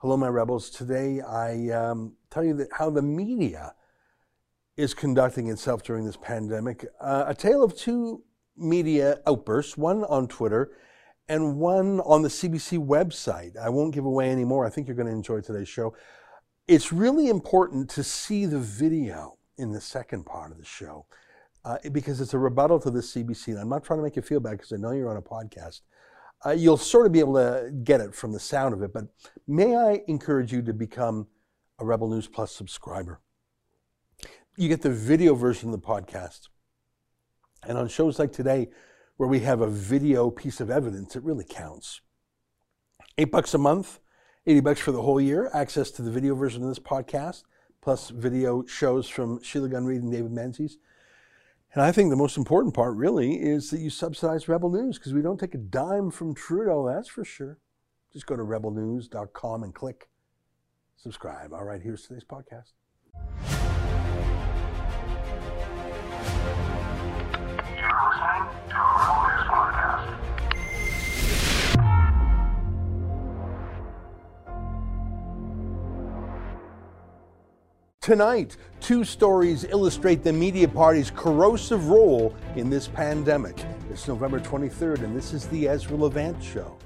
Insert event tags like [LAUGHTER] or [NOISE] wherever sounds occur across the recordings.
Hello, my rebels. Today I um, tell you that how the media is conducting itself during this pandemic. Uh, a tale of two media outbursts, one on Twitter and one on the CBC website. I won't give away any more. I think you're going to enjoy today's show. It's really important to see the video in the second part of the show uh, because it's a rebuttal to the CBC. And I'm not trying to make you feel bad because I know you're on a podcast. Uh, you'll sort of be able to get it from the sound of it, but may I encourage you to become a Rebel News Plus subscriber? You get the video version of the podcast. And on shows like today, where we have a video piece of evidence, it really counts. Eight bucks a month, 80 bucks for the whole year, access to the video version of this podcast, plus video shows from Sheila Gunn and David Menzies. And I think the most important part really is that you subsidize Rebel News because we don't take a dime from Trudeau, that's for sure. Just go to rebelnews.com and click subscribe. All right, here's today's podcast. Tonight, two stories illustrate the media party's corrosive role in this pandemic. It's November 23rd, and this is the Ezra Levant Show.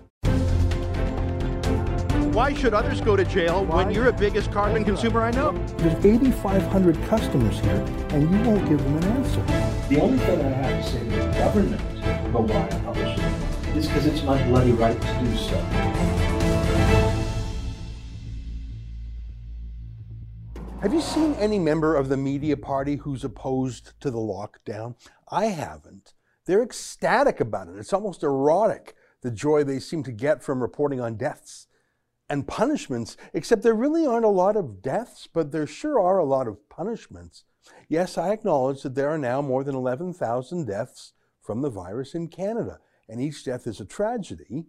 Why should others go to jail Why? when you're the biggest carbon consumer I know? There's 8,500 customers here, and you won't give them an answer. The only thing I have to say to the government about why I publish it is because it's my bloody right to do so. Have you seen any member of the media party who's opposed to the lockdown? I haven't. They're ecstatic about it. It's almost erotic, the joy they seem to get from reporting on deaths and punishments, except there really aren't a lot of deaths, but there sure are a lot of punishments. Yes, I acknowledge that there are now more than 11,000 deaths from the virus in Canada, and each death is a tragedy.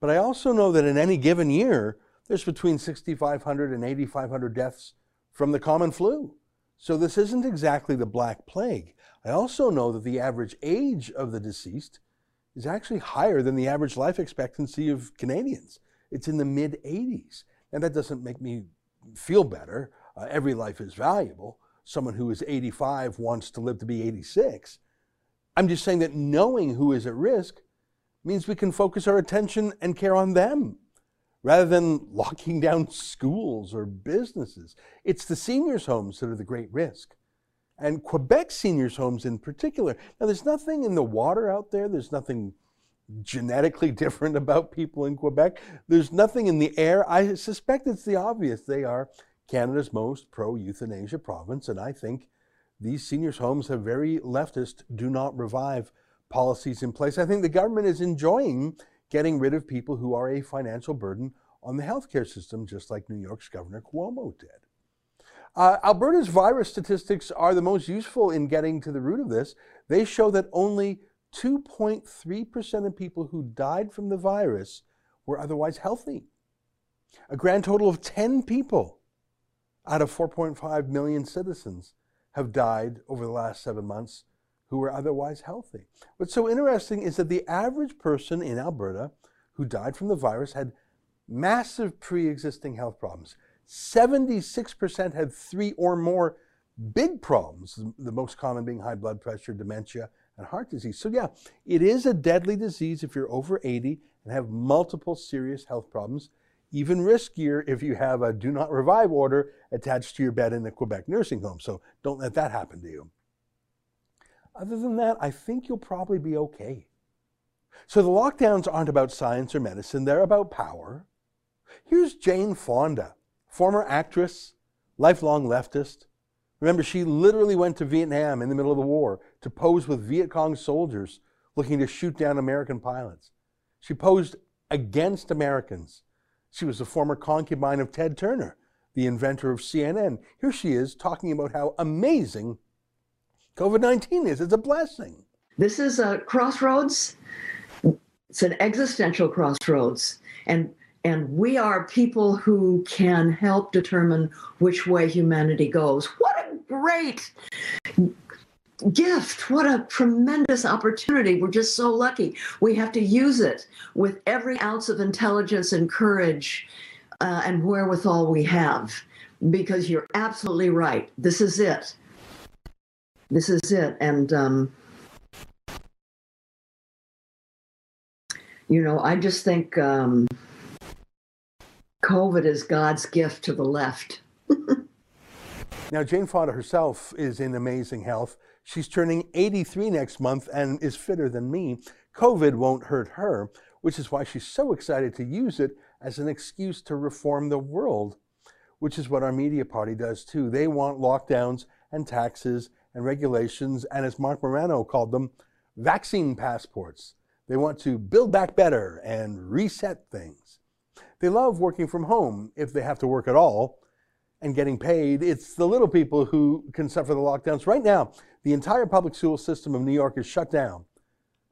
But I also know that in any given year, there's between 6,500 and 8,500 deaths from the common flu. So this isn't exactly the Black Plague. I also know that the average age of the deceased is actually higher than the average life expectancy of Canadians. It's in the mid 80s. And that doesn't make me feel better. Uh, every life is valuable. Someone who is 85 wants to live to be 86. I'm just saying that knowing who is at risk means we can focus our attention and care on them rather than locking [LAUGHS] down schools or businesses. It's the seniors' homes that are the great risk. And Quebec seniors' homes in particular. Now, there's nothing in the water out there, there's nothing genetically [LAUGHS] different about people in Quebec, there's nothing in the air. I suspect it's the obvious. They are Canada's most pro euthanasia province, and I think these seniors' homes have very leftist do not revive policies in place. I think the government is enjoying getting rid of people who are a financial burden on the healthcare system, just like New York's Governor Cuomo did. Uh, Alberta's virus statistics are the most useful in getting to the root of this. They show that only 2.3% of people who died from the virus were otherwise healthy. A grand total of 10 people out of 4.5 million citizens have died over the last seven months who were otherwise healthy. What's so interesting is that the average person in Alberta who died from the virus had massive pre existing health problems. 76% had three or more big problems, the most common being high blood pressure, dementia, and heart disease. So, yeah, it is a deadly disease if you're over 80 and have multiple serious health problems. Even riskier if you have a do not revive order attached to your bed in a Quebec nursing home. So, don't let that happen to you. Other than that, I think you'll probably be okay. So, the lockdowns aren't about science or medicine, they're about power. Here's Jane Fonda, former actress, lifelong leftist. Remember, she literally went to Vietnam in the middle of the war to pose with Viet Cong soldiers looking to shoot down American pilots. She posed against Americans. She was a former concubine of Ted Turner, the inventor of CNN. Here she is talking about how amazing COVID 19 is. It's a blessing. This is a crossroads. It's an existential crossroads. And and we are people who can help determine which way humanity goes. What a great gift. What a tremendous opportunity. We're just so lucky. We have to use it with every ounce of intelligence and courage uh, and wherewithal we have. Because you're absolutely right. This is it. This is it. And, um, you know, I just think um, COVID is God's gift to the left. [LAUGHS] Now, Jane Fonda herself is in amazing health. She's turning 83 next month and is fitter than me. COVID won't hurt her, which is why she's so excited to use it as an excuse to reform the world, which is what our media party does too. They want lockdowns and taxes and regulations, and as Marc Morano called them, vaccine passports. They want to build back better and reset things. They love working from home if they have to work at all and getting paid. It's the little people who can suffer the lockdowns. Right now, the entire public school system of New York is shut down.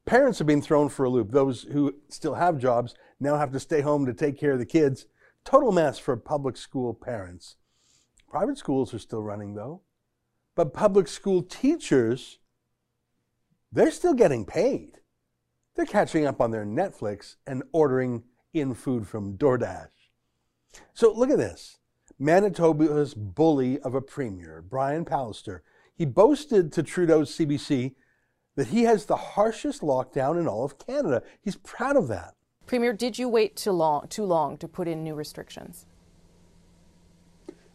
Parents are being thrown for a loop. Those who still have jobs now have to stay home to take care of the kids. Total mess for public school parents. Private schools are still running though. But public school teachers, they're still getting paid. They're catching up on their Netflix and ordering in food from DoorDash. So look at this. Manitoba's bully of a premier, Brian Pallister, he boasted to Trudeau's CBC that he has the harshest lockdown in all of Canada. He's proud of that. Premier, did you wait too long, too long to put in new restrictions?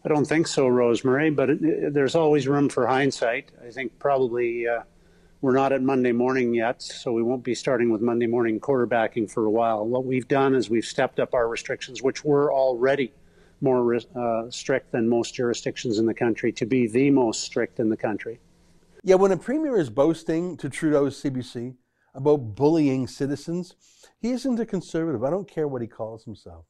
I don't think so, Rosemary, but it, it, there's always room for hindsight. I think probably uh, we're not at Monday morning yet, so we won't be starting with Monday morning quarterbacking for a while. What we've done is we've stepped up our restrictions, which were already more uh, strict than most jurisdictions in the country, to be the most strict in the country. Yeah, when a premier is boasting to Trudeau's CBC about bullying citizens, he isn't a conservative. I don't care what he calls himself.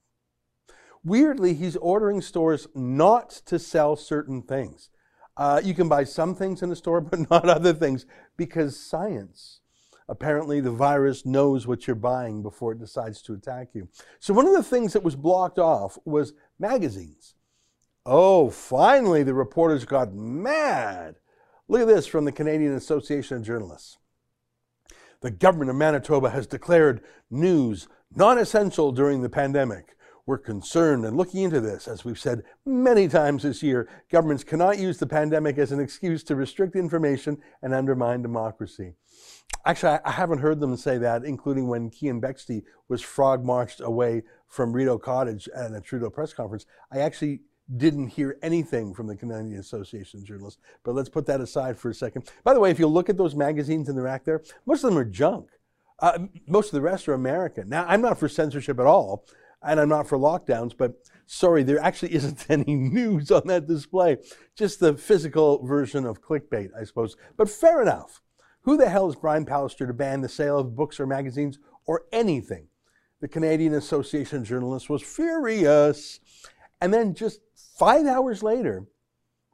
Weirdly, he's ordering stores not to sell certain things. Uh, you can buy some things in the store, but [LAUGHS] not other things because science apparently the virus knows what you're buying before it decides to attack you. So one of the things that was blocked off was magazines. Oh, finally the reporters got mad. Look at this from the Canadian Association of Journalists. The government of Manitoba has declared news non essential during the pandemic. We're concerned and looking into this. As we've said many times this year, governments cannot use the pandemic as an excuse to restrict information and undermine democracy. Actually, I haven't heard them say that, including when Keean Bexte was frog marched away from Rideau Cottage at a Trudeau press conference. I actually didn't hear anything from the Canadian Association of Journalists. But let's put that aside for a second. By the way, if you look at those magazines in the rack there, most of them are junk. Uh, most of the rest are American. Now, I'm not for censorship at all, and I'm not for lockdowns, but sorry, there actually isn't [LAUGHS] any news on that display. Just the physical version of clickbait, I suppose. But fair enough. Who the hell is Brian Pallister to ban the sale of books or magazines or anything? The Canadian Association of Journalists was furious. And then just five hours later,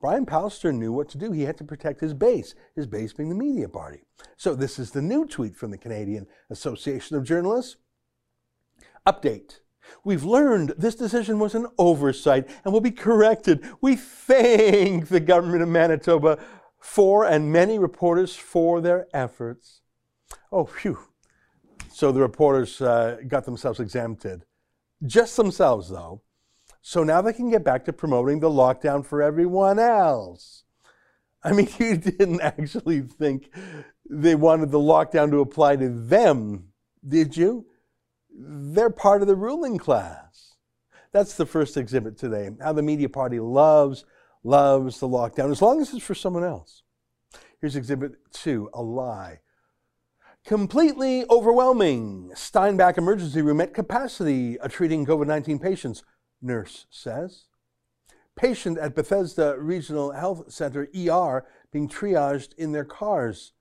Brian Pallister knew what to do. He had to protect his base, his base being the media party. So this is the new tweet from the Canadian Association of Journalists. Update. We've learned this decision was an oversight and will be corrected. We thank the government of Manitoba for and many reporters for their efforts. Oh, phew. So the reporters uh, got themselves exempted. Just themselves, though. So now they can get back to promoting the lockdown for everyone else. I mean, [LAUGHS] you didn't actually think they wanted the lockdown to apply to them, did you? They're part of the ruling class. That's the first exhibit today. How the media party loves loves the lockdown, as long as it's for someone else. Here's exhibit two a lie. Completely overwhelming. Steinbach emergency room at capacity treating COVID 19 patients, nurse says. Patient at Bethesda Regional Health Center, ER, being triaged in their cars,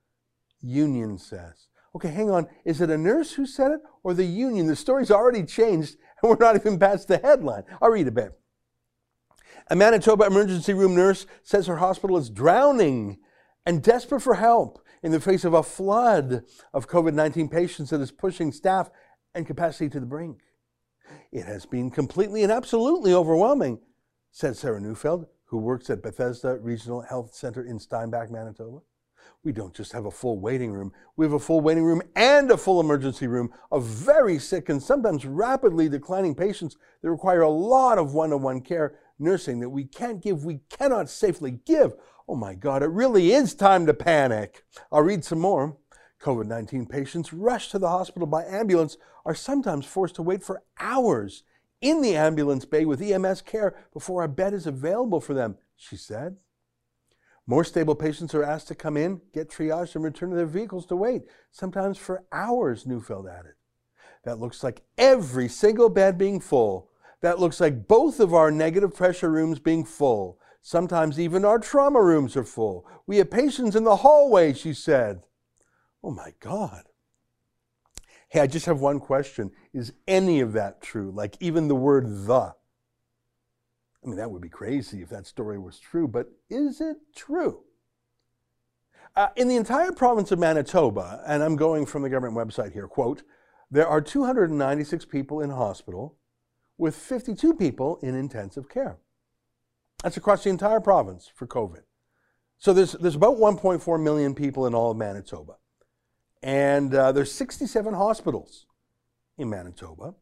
union says. Okay, hang on. Is it a nurse who said it or the union? The story's already changed and we're not even past the headline. I'll read a bit. A Manitoba emergency room nurse says her hospital is drowning and desperate for help in the face of a flood of COVID 19 patients that is pushing staff and capacity to the brink. It has been completely and absolutely overwhelming, said Sarah Neufeld, who works at Bethesda Regional Health Center in Steinbach, Manitoba. We don't just have a full waiting room, we have a full waiting room and a full emergency room of very sick and sometimes rapidly declining patients that require a lot of one on one care, nursing that we can't give, we cannot safely give. Oh my God, it really is time to panic. I'll read some more. COVID 19 patients rushed to the hospital by ambulance are sometimes forced to wait for hours in the ambulance bay with EMS care before a bed is available for them, she said. More stable patients are asked to come in, get triaged, and return to their vehicles to wait, sometimes for hours, Neufeld added. That looks like every single bed being full. That looks like both of our negative pressure rooms being full. Sometimes even our trauma rooms are full. We have patients in the hallway, she said. Oh my God. Hey, I just have one question. Is any of that true? Like even the word the? I mean, that would be crazy if that story was true, but is it true? Uh, in the entire province of Manitoba, and I'm going from the government website here, quote, there are 296 people in hospital with 52 people in intensive care. That's across the entire province for COVID. So there's, there's about 1.4 million people in all of Manitoba. And uh, there's 67 hospitals in Manitoba.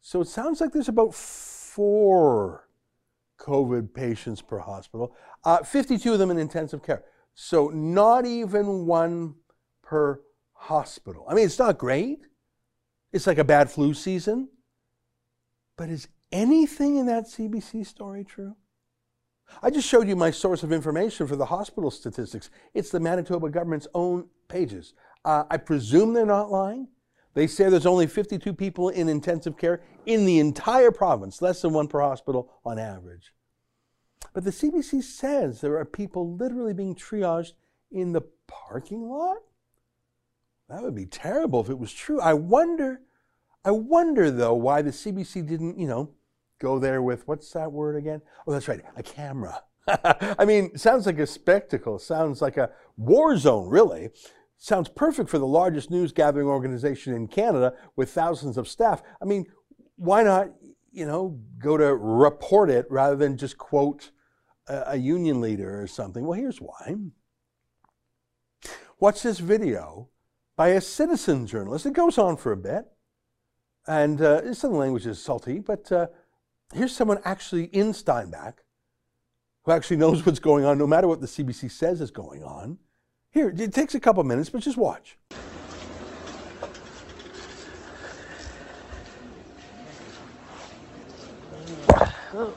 So it sounds like there's about four COVID patients per hospital, uh, 52 of them in intensive care. So not even one per hospital. I mean, it's not great. It's like a bad flu season. But is anything in that CBC story true? I just showed you my source of information for the hospital statistics. It's the Manitoba government's own pages. Uh, I presume they're not lying. They say there's only 52 people in intensive care in the entire province, less than one per hospital on average. But the CBC says there are people literally being triaged in the parking lot. That would be terrible if it was true. I wonder, I wonder though, why the CBC didn't, you know, go there with what's that word again? Oh, that's right, a camera. [LAUGHS] I mean, sounds like a spectacle. Sounds like a war zone, really. Sounds perfect for the largest news gathering organization in Canada with thousands of staff. I mean, why not, you know, go to report it rather than just quote a, a union leader or something? Well, here's why. Watch this video by a citizen journalist. It goes on for a bit, and uh, some language is salty, but uh, here's someone actually in Steinbach who actually knows what's going on, no matter what the CBC says is going on. Here, it takes a couple minutes, but just watch. No,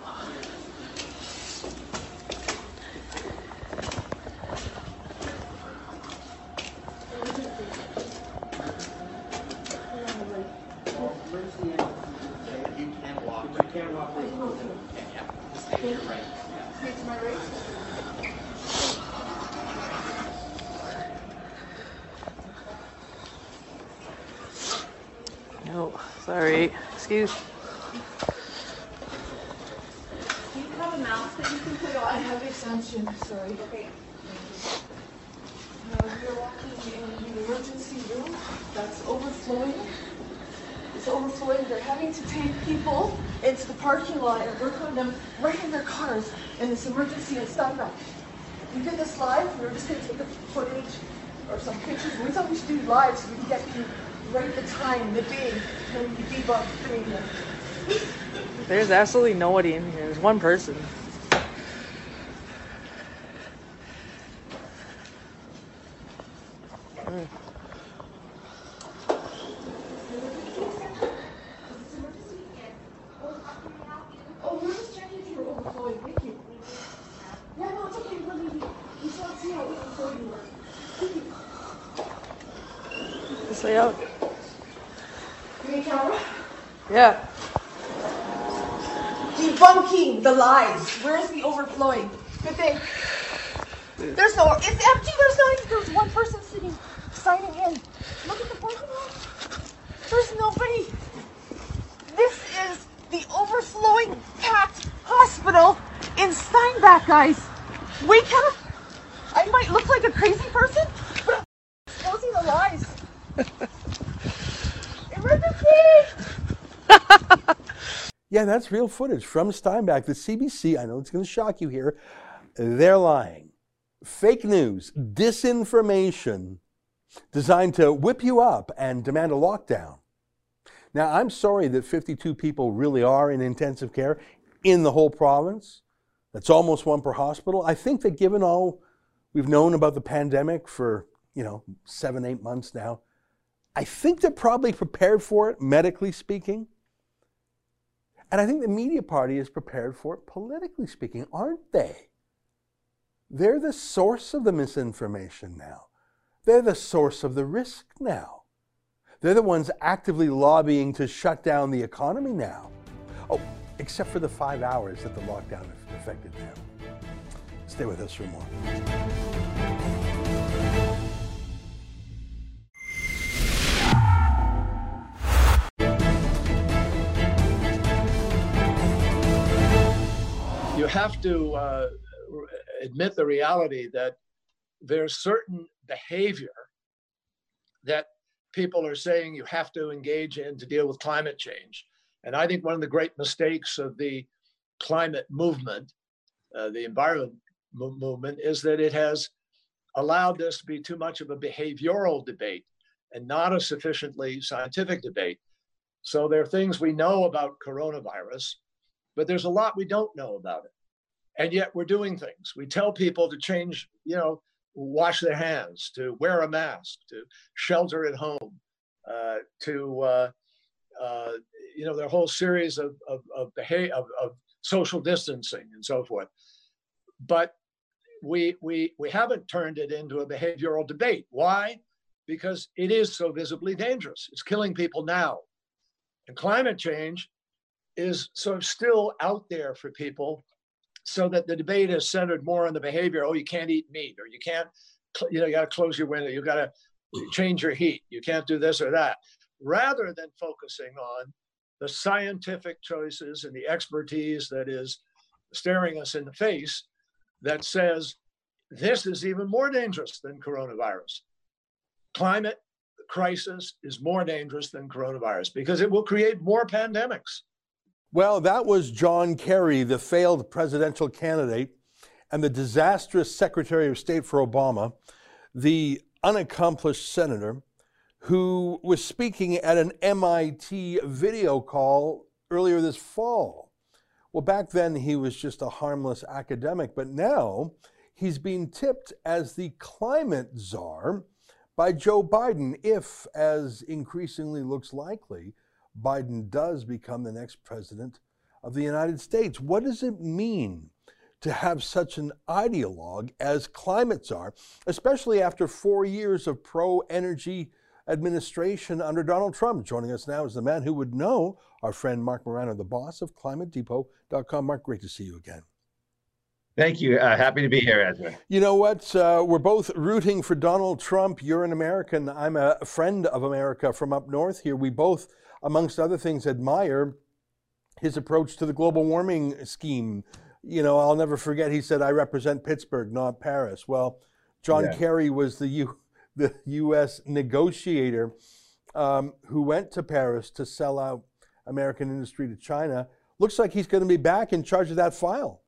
sorry. Excuse. Do you have a mask that you can put on? I have exemption, sorry. Okay. Uh, we are walking in the emergency room that's overflowing. It's overflowing. They're having to take people into the parking lot and work on them right in their cars in this emergency in Steinbach. We did this live. We were just going to take a footage or some pictures. We thought we should do live so we can get you right the time, the day, when we debug doing it. There's absolutely nobody in here. There's one person. Lloyd. Yeah, that's real footage from Steinbach. The CBC, I know it's going to shock you here, they're lying. fake news, disinformation designed to whip you up and demand a lockdown. Now, I'm sorry that 52 people really are in intensive care in the whole province. That's almost one per hospital. I think that given all we've known about the pandemic for, you know, seven, eight months now, I think they're probably prepared for it, medically speaking. And I think the media party is prepared for it, politically speaking, aren't they? They're the source of the misinformation now. They're the source of the risk now. They're the ones actively lobbying to shut down the economy now. Oh, except for the five hours that the lockdown affected them. Stay with us for more. Have to uh, admit the reality that there's certain behavior that people are saying you have to engage in to deal with climate change. And I think one of the great mistakes of the climate movement, uh, the environment mo- movement, is that it has allowed this to be too much of a behavioral debate and not a sufficiently scientific debate. So there are things we know about coronavirus, but there's a lot we don't know about it. And yet we're doing things. We tell people to change, you know, wash their hands, to wear a mask, to shelter at home, uh, to uh, uh, you know, their whole series of of of, behavior, of of social distancing and so forth. But we we we haven't turned it into a behavioral debate. Why? Because it is so visibly dangerous. It's killing people now, and climate change is sort of still out there for people so that the debate is centered more on the behavior. Oh, you can't eat meat, or you can't, you know, you got to close your window, you got to change your heat, you can't do this or that, rather than focusing on the scientific choices and the expertise that is staring us in the face that says this is even more dangerous than coronavirus. Climate crisis is more dangerous than coronavirus because it will create more pandemics. Well, that was John Kerry, the failed presidential candidate and the disastrous Secretary of State for Obama, the unaccomplished senator who was speaking at an MIT video call earlier this fall. Well, back then he was just a harmless academic, but now he's being tipped as the climate czar by Joe Biden, if, as increasingly looks likely, Biden does become the next president of the United States. What does it mean to have such an ideologue as climate czar, especially after four years of pro energy administration under Donald Trump? Joining us now is the man who would know, our friend Marc Morano, the boss of ClimateDepot.com. Marc, great to see you again. Thank you. Uh, happy to be here, Ezra. You know what? Uh, we're both rooting for Donald Trump. You're an American. I'm a friend of America from up north here. We both amongst other things, admire his approach to the global warming scheme. You know, I'll never forget. He said, "I represent Pittsburgh, not Paris." Well, John yeah. Kerry was the U, the U.S. negotiator um, who went to Paris to sell out American industry to China. Looks like he's going to be back in charge of that file.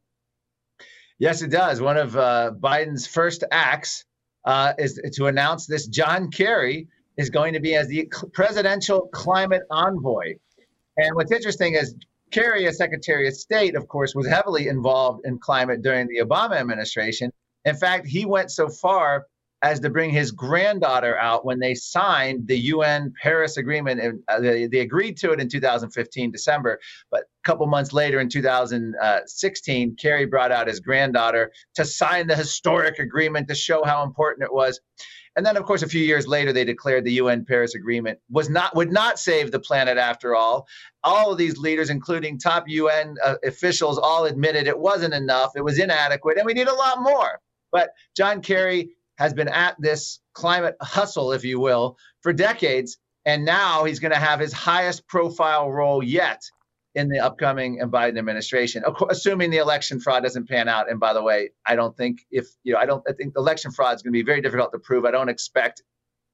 Yes, it does. One of uh, Biden's first acts uh, is to announce this John Kerry is going to be as the presidential climate envoy. And what's interesting is Kerry, as Secretary of State, of course, was heavily involved in climate during the Obama administration. In fact, he went so far as to bring his granddaughter out when they signed the UN Paris Agreement. And uh, they, they, agreed to it in 2015, December. But a couple months later, in 2016, Kerry brought out his granddaughter to sign the historic agreement to show how important it was. And then, of course, a few years later, they declared the UN Paris Agreement was not would not save the planet after all. All of these leaders, including top UN uh, officials, all admitted it wasn't enough, it was inadequate, and we need a lot more. But John Kerry has been at this climate hustle, if you will, for decades. And now he's going to have his highest profile role yet in the upcoming Biden administration, assuming the election fraud doesn't pan out. And by the way, I don't think if, you know, I don't, I think election fraud is going to be very difficult to prove. I don't expect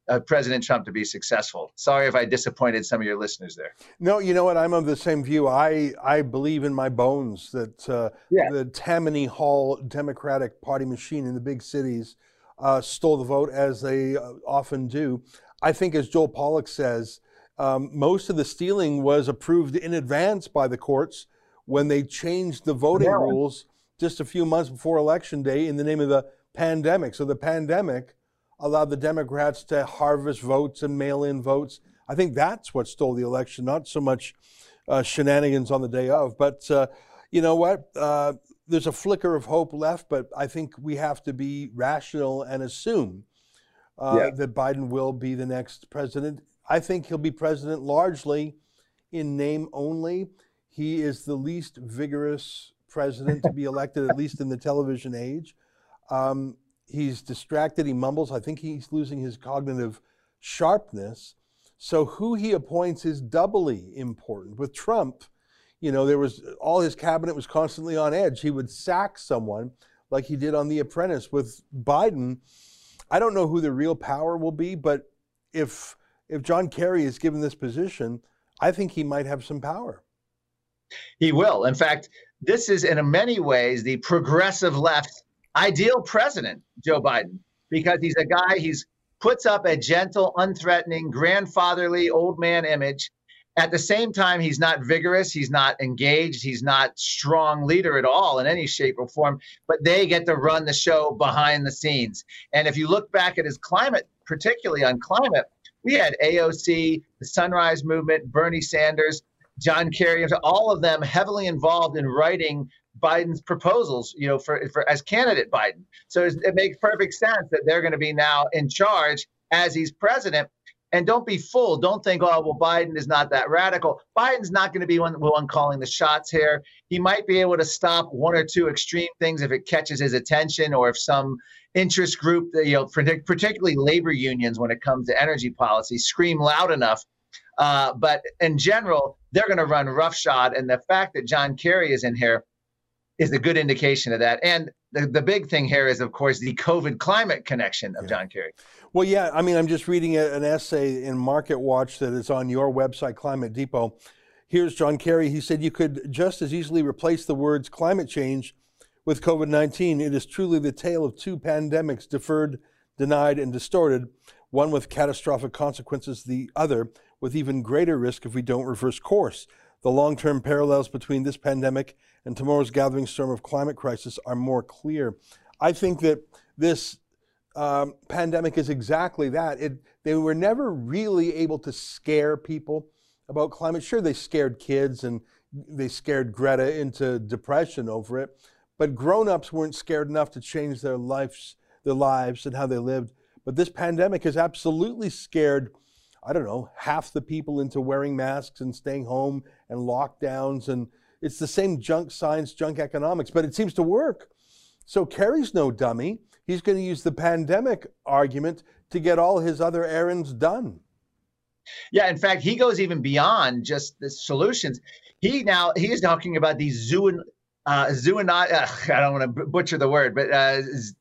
uh, President Trump to be successful. Sorry if I disappointed some of your listeners there. No, you know what? I'm of the same view. I I believe in my bones that uh, Yeah. the Tammany Hall Democratic Party machine in the big cities uh, stole the vote, as they uh, often do. I think, as Joel Pollak says, um, most of the stealing was approved in advance by the courts when they changed the voting Yeah. rules just a few months before election day in the name of the pandemic. So the pandemic allowed the Democrats to harvest votes and mail in votes. I think that's what stole the election, not so much uh, shenanigans on the day of. But uh, you know what? Uh, there's a flicker of hope left, but I think we have to be rational and assume uh, Yeah. that Biden will be the next president. I think he'll be president largely in name only. He is the least vigorous president to be [LAUGHS] elected, at least in the television age. Um, he's distracted. He mumbles. I think he's losing his cognitive sharpness. So who he appoints is doubly important. With Trump, you know, there was all his cabinet was constantly on edge. He would sack someone like he did on The Apprentice. With Biden, I don't know who the real power will be, but if if John Kerry is given this position, I think he might have some power. He will. In fact, this is in many ways the progressive left ideal president, Joe Biden, because he's a guy he's puts up a gentle, unthreatening, grandfatherly old man image. At the same time, he's not vigorous, he's not engaged, he's not strong leader at all in any shape or form, but they get to run the show behind the scenes. And if you look back at his climate, particularly on climate, we had AOC, the Sunrise Movement, Bernie Sanders, John Kerry, all of them heavily involved in writing Biden's proposals, you know, for, for as candidate Biden. So it makes perfect sense that they're going to be now in charge as he's president. And don't be fooled. Don't think, oh, well, Biden is not that radical. Biden's not going to be one, one calling the shots here. He might be able to stop one or two extreme things if it catches his attention or if some interest group, you know, particularly labor unions when it comes to energy policy, scream loud enough. Uh, but in general, they're going to run roughshod. And the fact that John Kerry is in here is a good indication of that. And the, the big thing here is, of course, the COVID climate connection of John Kerry. Well, yeah, I mean, I'm just reading an essay in Market Watch that is on your website, Climate Depot. Here's John Kerry. He said you could just as easily replace the words climate change with COVID 19. It is truly the tale of two pandemics deferred, denied, and distorted, one with catastrophic consequences, the other with even greater risk if we don't reverse course. The long term parallels between this pandemic and tomorrow's gathering storm of climate crisis are more clear. I think that this um, pandemic is exactly that. It, they were never really able to scare people about climate. Sure, they scared kids and they scared Greta into depression over it, but grown-ups weren't scared enough to change their lives, their lives and how they lived. But this pandemic has absolutely scared, I don't know, half the people into wearing masks and staying home and lockdowns. And it's the same junk science, junk economics, but it seems to work. So Kerry's no dummy. He's going to use the pandemic argument to get all his other errands done. Yeah, in fact, he goes even beyond just the solutions. He now he is talking about these zoo uh, zoono- uh, [LAUGHS] I don't want to butcher the word, but uh, z-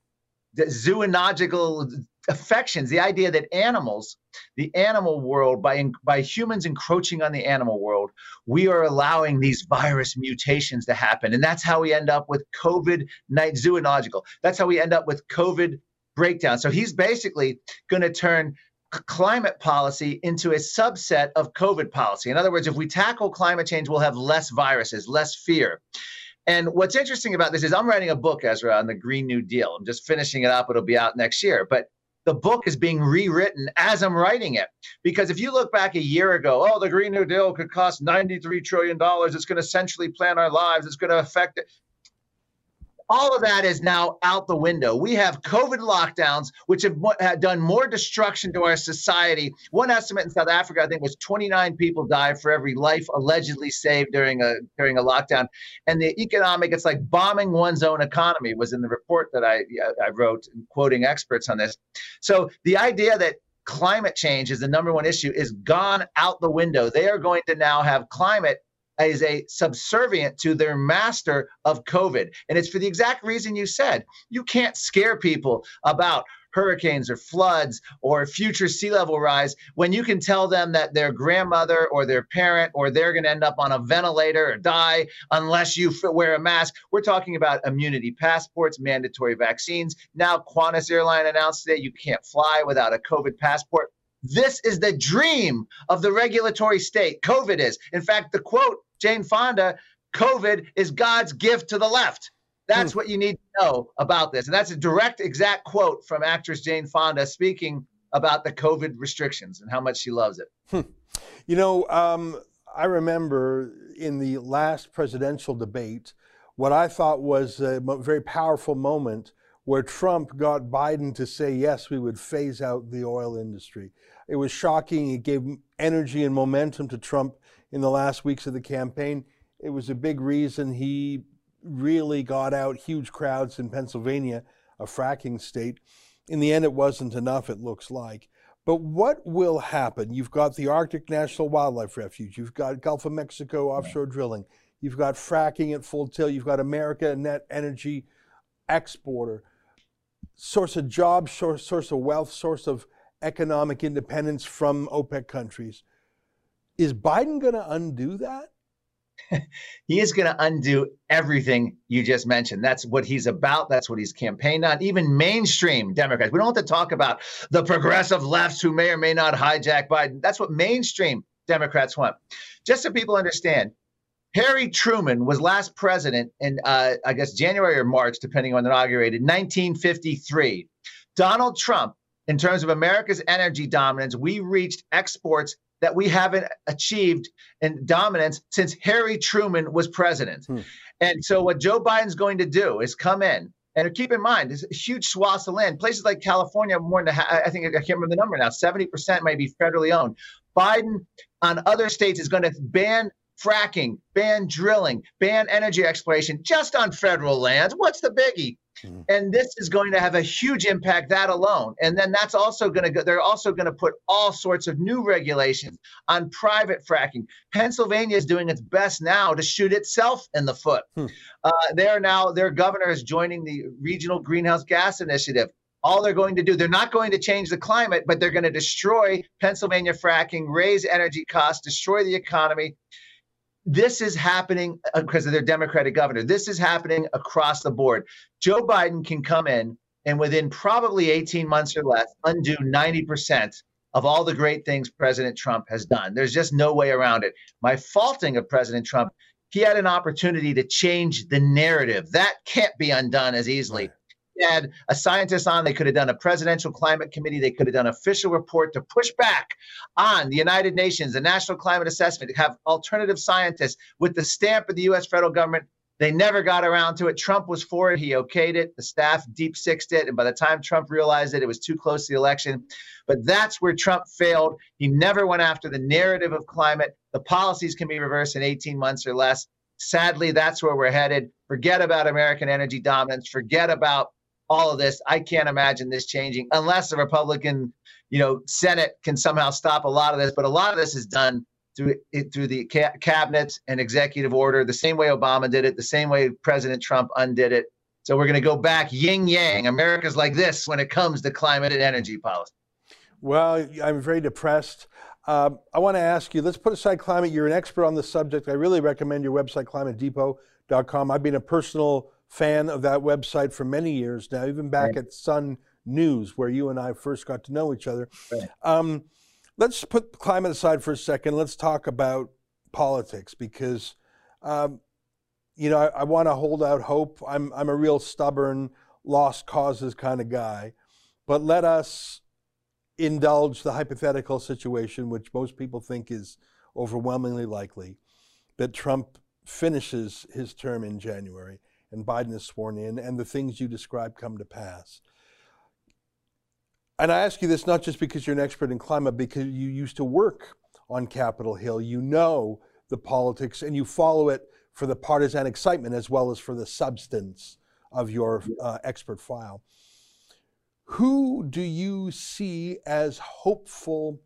the zoonogical affections. The idea that animals, the animal world, by by humans encroaching on the animal world, we are allowing these virus mutations to happen, and that's how we end up with COVID night zoonogical. That's how we end up with COVID breakdown. So he's basically going to turn climate policy into a subset of COVID policy. In other words, if we tackle climate change, we'll have less viruses, less fear. And what's interesting about this is I'm writing a book, Ezra, on the Green New Deal. I'm just finishing it up. It'll be out next year. But the book is being rewritten as I'm writing it. Because if you look back a year ago, oh, the Green New Deal could cost $93 trillion. It's going to essentially plan our lives. It's going to affect it all of that is now out the window. We have COVID lockdowns, which have, have done more destruction to our society. One estimate in South Africa, I think, was 29 people died for every life allegedly saved during a during a lockdown. And the economic, it's like bombing one's own economy, was in the report that I I wrote, quoting experts on this. So the idea that climate change is the number one issue is gone out the window. They are going to now have climate as a subservient to their master of COVID. And it's for the exact reason you said. You can't scare people about hurricanes or floods or future sea level rise when you can tell them that their grandmother or their parent or they're going to end up on a ventilator or die unless you wear a mask. We're talking about immunity passports, mandatory vaccines. Now, Qantas Airline announced today you can't fly without a COVID passport. This is the dream of the regulatory state. COVID is. In fact, the quote, Jane Fonda, COVID is God's gift to the left. That's hmm. what you need to know about this. And that's a direct, exact quote from actress Jane Fonda speaking about the COVID restrictions and how much she loves it. Hmm. You know, um, I remember in the last presidential debate, what I thought was a very powerful moment where Trump got Biden to say, yes, we would phase out the oil industry. It was shocking. It gave energy and momentum to Trump in the last weeks of the campaign. It was a big reason he really got out huge crowds in Pennsylvania, a fracking state. In the end, it wasn't enough, it looks like. But what will happen? You've got the Arctic National Wildlife Refuge, you've got Gulf of Mexico offshore drilling, you've got fracking at full tilt, you've got America, a net energy exporter, source of jobs, source, source of wealth, source of economic independence from OPEC countries. Is Biden going to undo that? [LAUGHS] he is going to undo everything you just mentioned. That's what he's about. That's what he's campaigned on. Even mainstream Democrats. We don't have to talk about the progressive lefts who may or may not hijack Biden. That's what mainstream Democrats want. Just so people understand, Harry Truman was last president in, uh, I guess, January or March, depending on inaugurated, 1953. Donald Trump, in terms of America's energy dominance, we reached exports that we haven't achieved in dominance since Harry Truman was president. Hmm. And so, what Joe Biden's going to do is come in. And keep in mind, there's huge swaths of land. Places like California, more than I think I can't remember the number now. Seventy percent might be federally owned. Biden on other states is going to ban fracking, ban drilling, ban energy exploration just on federal lands. What's the biggie? Mm-hmm. And this is going to have a huge impact, that alone. And then that's also going to go, they're also going to put all sorts of new regulations on private fracking. Pennsylvania is doing its best now to shoot itself in the foot. Hmm. Uh, they're now, their governor is joining the Regional Greenhouse Gas Initiative. All they're going to do, they're not going to change the climate, but they're going to destroy Pennsylvania fracking, raise energy costs, destroy the economy this is happening because uh, of their Democratic governor. This is happening across the board. Joe Biden can come in and within probably 18 months or less undo 90% of all the great things President Trump has done. There's just no way around it. My faulting of President Trump, he had an opportunity to change the narrative. That can't be undone as easily had a scientist on. They could have done a presidential climate committee. They could have done official report to push back on the United Nations, the National Climate Assessment, to have alternative scientists with the stamp of the U.S. federal government. They never got around to it. Trump was for it. He okayed it. The staff deep sixed it. And by the time Trump realized it, it was too close to the election. But that's where Trump failed. He never went after the narrative of climate. The policies can be reversed in 18 months or less. Sadly, that's where we're headed. Forget about American energy dominance. Forget about all of this. I can't imagine this changing unless the Republican, you know, Senate can somehow stop a lot of this. But a lot of this is done through through the ca- cabinet and executive order, the same way Obama did it, the same way President Trump undid it. So we're going to go back yin yang. America's like this when it comes to climate and energy policy. Well, I'm very depressed. Um, I want to ask you let's put aside climate. You're an expert on the subject. I really recommend your website, climatedepot.com. I've been a personal fan of that website for many years now, even back right. at Sun News, where you and I first got to know each other. Right. Um, let's put climate aside for a second. Let's talk about politics because, um, you know, I, I want to hold out hope. I'm, I'm a real stubborn, lost causes kind of guy. But let us indulge the hypothetical situation, which most people think is overwhelmingly likely, that Trump finishes his term in January and Biden is sworn in, and the things you describe come to pass. And I ask you this not just because you're an expert in climate, because you used to work on Capitol Hill. You know the politics and you follow it for the partisan excitement as well as for the substance of your uh, expert file. Who do you see as hopeful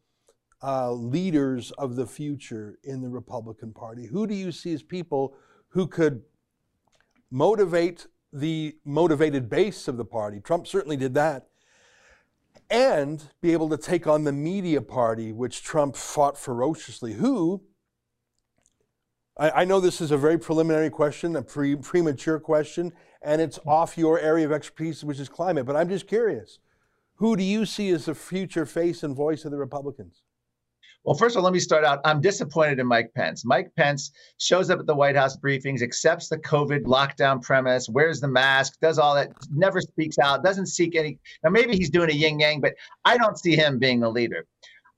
uh, leaders of the future in the Republican Party? Who do you see as people who could motivate the motivated base of the party. Trump certainly did that. and be able to take on the media party, which Trump fought ferociously. Who, I, I know this is a very preliminary question, a pre- premature question, and it's off your area of expertise, which is climate, but I'm just curious. Who do you see as the future face and voice of the Republicans? Well, first of all, let me start out. I'm disappointed in Mike Pence. Mike Pence shows up at the White House briefings, accepts the COVID lockdown premise, wears the mask, does all that, never speaks out, doesn't seek any. Now, maybe he's doing a yin yang, but I don't see him being the leader.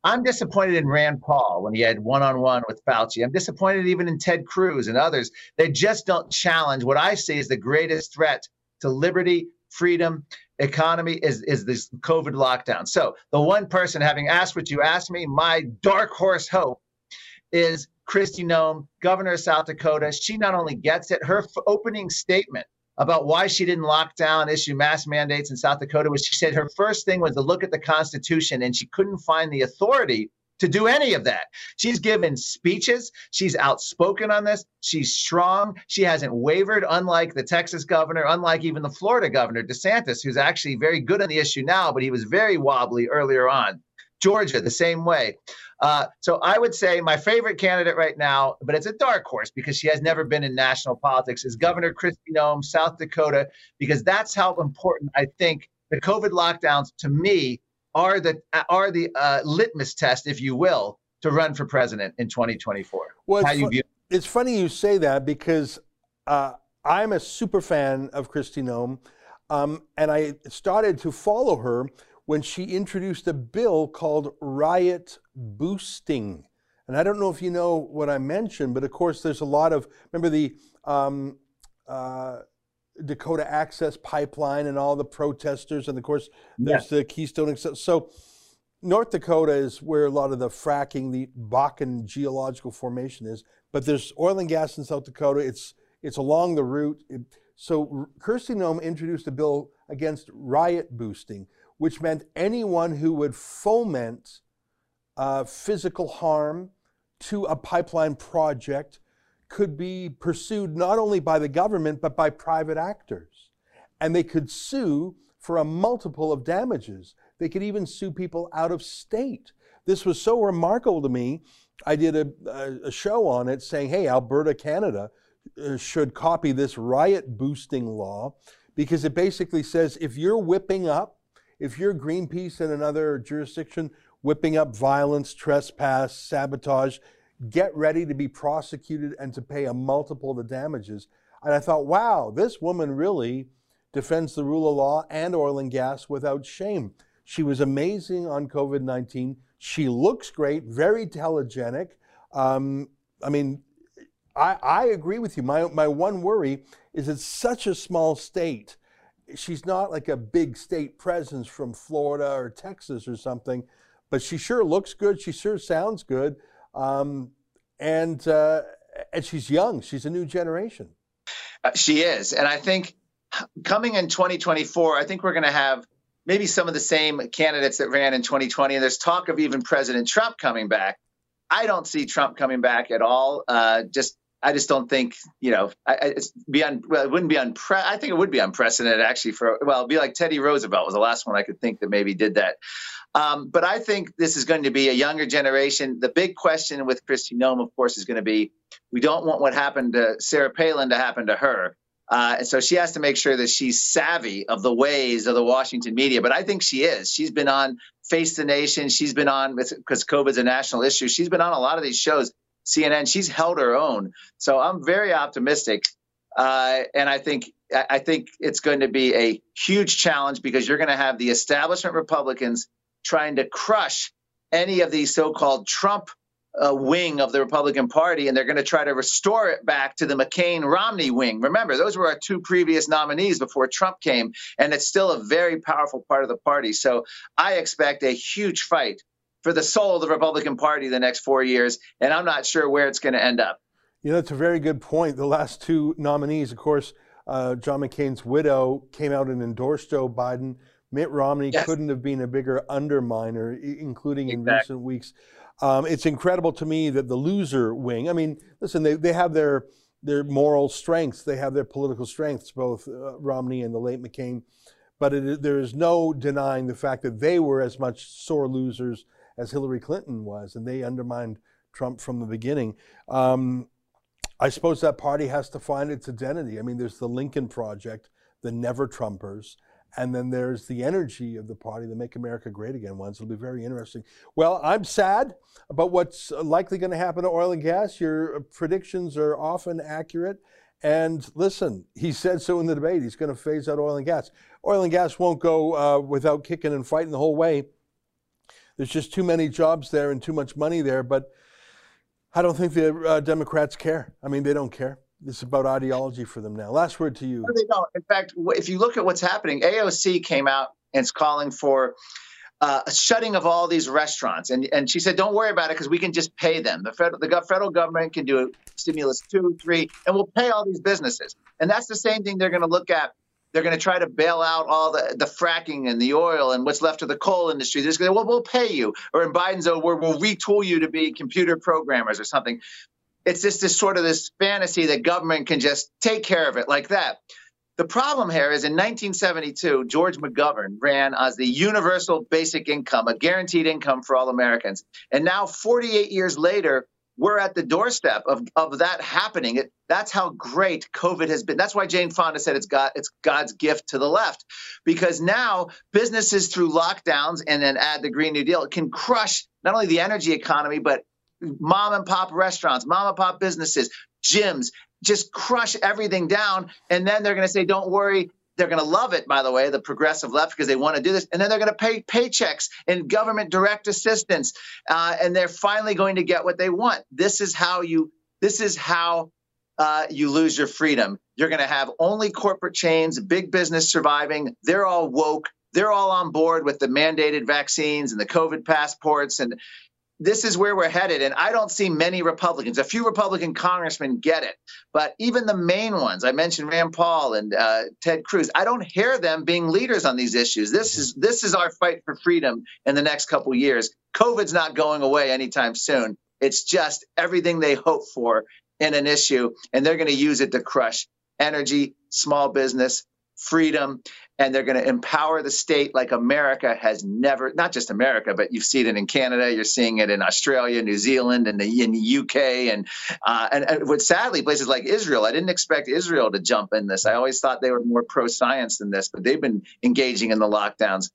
I'm disappointed in Rand Paul when he had one on one with Fauci. I'm disappointed even in Ted Cruz and others. They just don't challenge what I see as the greatest threat to liberty, freedom, economy is is this COVID lockdown. So the one person having asked what you asked me, my dark horse hope is Kristi Noem, governor of South Dakota. She not only gets it, her f- opening statement about why she didn't lock down, issue mass mandates in South Dakota was she said her first thing was to look at the Constitution and she couldn't find the authority to do any of that. She's given speeches. She's outspoken on this. She's strong. She hasn't wavered, unlike the Texas governor, unlike even the Florida governor, DeSantis, who's actually very good on the issue now, but he was very wobbly earlier on. Georgia, the same way. Uh, so I would say my favorite candidate right now, but it's a dark horse because she has never been in national politics, is Governor Kristi Noem, South Dakota, because that's how important I think the COVID lockdowns to me are the are the uh, litmus test, if you will, to run for president in 2024. Well, How it's, you view- it's funny you say that because uh, I'm a super fan of Kristi Noem, um, and I started to follow her when she introduced a bill called riot boosting. And I don't know if you know what I mentioned, but of course, there's a lot of remember the um, uh, Dakota Access Pipeline and all the protesters, and of course, there's Yes. the Keystone. So, North Dakota is where a lot of the fracking, the Bakken geological formation is. But there's oil and gas in South Dakota. It's it's along the route. It- so Kristi Noem introduced a bill against riot boosting, which meant anyone who would foment uh, physical harm to a pipeline project could be pursued not only by the government but by private actors and they could sue for a multiple of damages. They could even sue people out of state. This was so remarkable to me. I did a, a, show on it saying, hey, Alberta, Canada uh, should copy this riot boosting law because it basically says if you're whipping up, if you're Greenpeace in another jurisdiction whipping up violence, trespass, sabotage, get ready to be prosecuted and to pay a multiple of the damages. And I thought, wow, this woman really defends the rule of law and oil and gas without shame. She was amazing on COVID 19. She looks great, very telegenic. Um, I mean, I, I agree with you. My, my one worry is it's such a small state. She's not like a big state presence from Florida or Texas or something, but she sure looks good. She sure sounds good. Um, and, uh, and she's young. She's a new generation. Uh, she is. And I think coming in 2024, I think we're going to have maybe some of the same candidates that ran in 2020. And there's talk of even President Trump coming back. I don't see Trump coming back at all. Uh, just I just don't think you know. I, it's be un, well, it wouldn't be unpre. I think it would be unprecedented actually. For well, it'd be like Teddy Roosevelt was the last one I could think that maybe did that. Um, but I think this is going to be a younger generation. The big question with Kristi Noem, of course, is going to be we don't want what happened to Sarah Palin to happen to her. Uh, and so she has to make sure that she's savvy of the ways of the Washington media. But I think she is. She's been on Face the Nation. She's been on because COVID's a national issue. She's been on a lot of these shows. CNN. She's held her own. So I'm very optimistic. Uh, and I think I think it's going to be a huge challenge because you're going to have the establishment Republicans trying to crush any of these so-called Trump uh, wing of the Republican Party, and they're going to try to restore it back to the McCain Romney wing. Remember, those were our two previous nominees before Trump came, and it's still a very powerful part of the party. So I expect a huge fight for the soul of the Republican Party the next four years, and I'm not sure where it's going to end up. You know, it's a very good point. The last two nominees, of course, uh, John McCain's widow came out and endorsed Joe Biden. Mitt Romney Yes. couldn't have been a bigger underminer, including in recent weeks. Um, it's incredible to me that the loser wing. I mean, listen, they, they have their their moral strengths, they have their political strengths, both uh, Romney and the late McCain. but it, there is no denying the fact that they were as much sore losers as Hillary Clinton was, and they undermined Trump from the beginning. Um, I suppose that party has to find its identity. I mean, there's the Lincoln Project, the Never Trumpers, and then there's the energy of the party, the Make America Great Again ones. It'll be very interesting. Well, I'm sad about what's likely going to happen to oil and gas. Your predictions are often accurate. And listen, he said so in the debate. He's going to phase out oil and gas. Oil and gas won't go uh, without kicking and fighting the whole way. There's just too many jobs there and too much money there. But I don't think the uh, Democrats care. I mean, they don't care. It's about ideology for them now. Last word to you. No, they don't. In fact, if you look at what's happening, AOC came out and is calling for uh, a shutting of all these restaurants, and and she said, "Don't worry about it because we can just pay them. The federal the federal government can do stimulus two, three, and we'll pay all these businesses." And that's the same thing they're going to look at. They're going to try to bail out all the, the fracking and the oil and what's left of the coal industry. They're going to, say, well, we'll pay you. Or in Biden's, oh, we'll retool you to be computer programmers or something it's just this sort of this fantasy that government can just take care of it like that. The problem here is in 1972, George McGovern ran as the universal basic income, a guaranteed income for all Americans. And now, 48 years later, we're at the doorstep of, of that happening. It, that's how great COVID has been. That's why Jane Fonda said it's God, it's God's gift to the left, because now businesses through lockdowns and then add the Green New Deal can crush not only the energy economy but mom and pop restaurants, mom and pop businesses, gyms, just crush everything down. And then they're going to say, don't worry. They're going to love it, by the way, the progressive left, because they want to do this. And then they're going to pay paychecks and government direct assistance. Uh, and they're finally going to get what they want. This is how you, this is how uh, you lose your freedom. You're going to have only corporate chains, big business surviving. They're all woke. They're all on board with the mandated vaccines and the COVID passports. And this is where we're headed. And I don't see many Republicans. A few Republican congressmen get it, but even the main ones, I mentioned Rand Paul and uh, Ted Cruz. I don't hear them being leaders on these issues. This is this is our fight for freedom in the next couple years. COVID's not going away anytime soon. It's just everything they hope for in an issue, and they're going to use it to crush energy, small business, freedom, and they're going to empower the state like America has never, not just America, but you've seen it in Canada, you're seeing it in Australia, New Zealand, and the, in the UK, and, uh, and and what sadly places like Israel. I didn't expect Israel to jump in this. I always thought they were more pro-science than this, but they've been engaging in the lockdowns,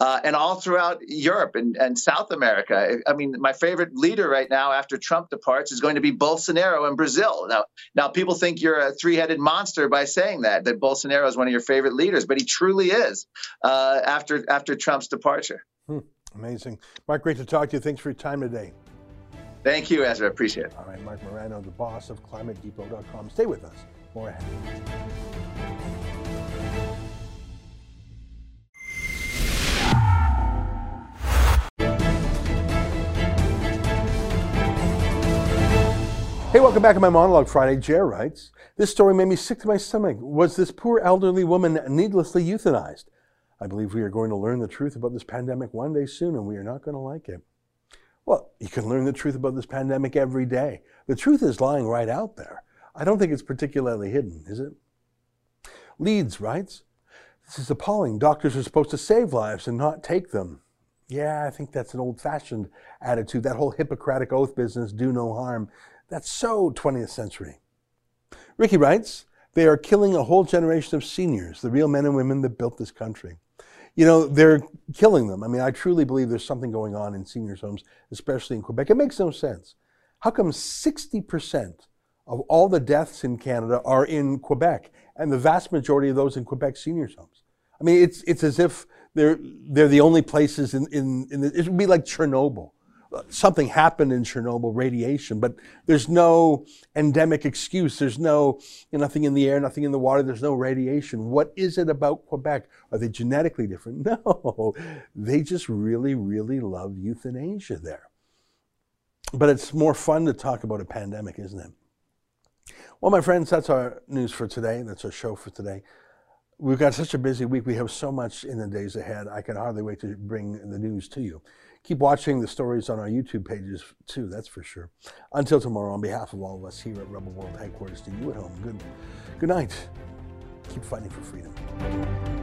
uh, and all throughout Europe and, and South America. I mean, my favorite leader right now after Trump departs is going to be Bolsonaro in Brazil. Now, now people think you're a three-headed monster by saying that that Bolsonaro is one of your favorite leaders, but he truly is uh, after after Trump's departure. Hmm, amazing, Marc. Great to talk to you. Thanks for your time today. Thank you, Ezra. Appreciate it. All right, Marc Morano, the boss of ClimateDepot.com. Stay with us. More ahead. Hey, welcome back to my monologue Friday. Jer writes, This story made me sick to my stomach. Was this poor elderly woman needlessly euthanized? I believe we are going to learn the truth about this pandemic one day soon, and we are not going to like it. Well, you can learn the truth about this pandemic every day. The truth is lying right out there. I don't think it's particularly hidden, is it? Leeds writes, This is appalling. Doctors are supposed to save lives and not take them. Yeah, I think that's an old fashioned attitude. That whole Hippocratic oath business, do no harm, that's so 20th century. Ricky writes, they are killing a whole generation of seniors, the real men and women that built this country. You know, they're killing them. I mean, I truly believe there's something going on in seniors' homes, especially in Quebec. It makes no sense. How come 60% of all the deaths in Canada are in Quebec, and the vast majority of those in Quebec seniors' homes? I mean, it's, it's as if they're, they're the only places in, in, in the, it would be like Chernobyl something happened in Chernobyl, radiation, but there's no endemic excuse. There's no you know, nothing in the air, nothing in the water. There's no radiation. What is it about Quebec? Are they genetically different? [LAUGHS] No, they just really, really love euthanasia there. But it's more fun to talk about a pandemic, isn't it? Well, my friends, that's our news for today. That's our show for today. We've got such a busy week. We have so much in the days ahead. I can hardly wait to bring the news to you keep watching the stories on our YouTube pages too, that's for sure. Until tomorrow, on behalf of all of us here at Rebel World Headquarters, to you at home, good, good night. Keep fighting for freedom.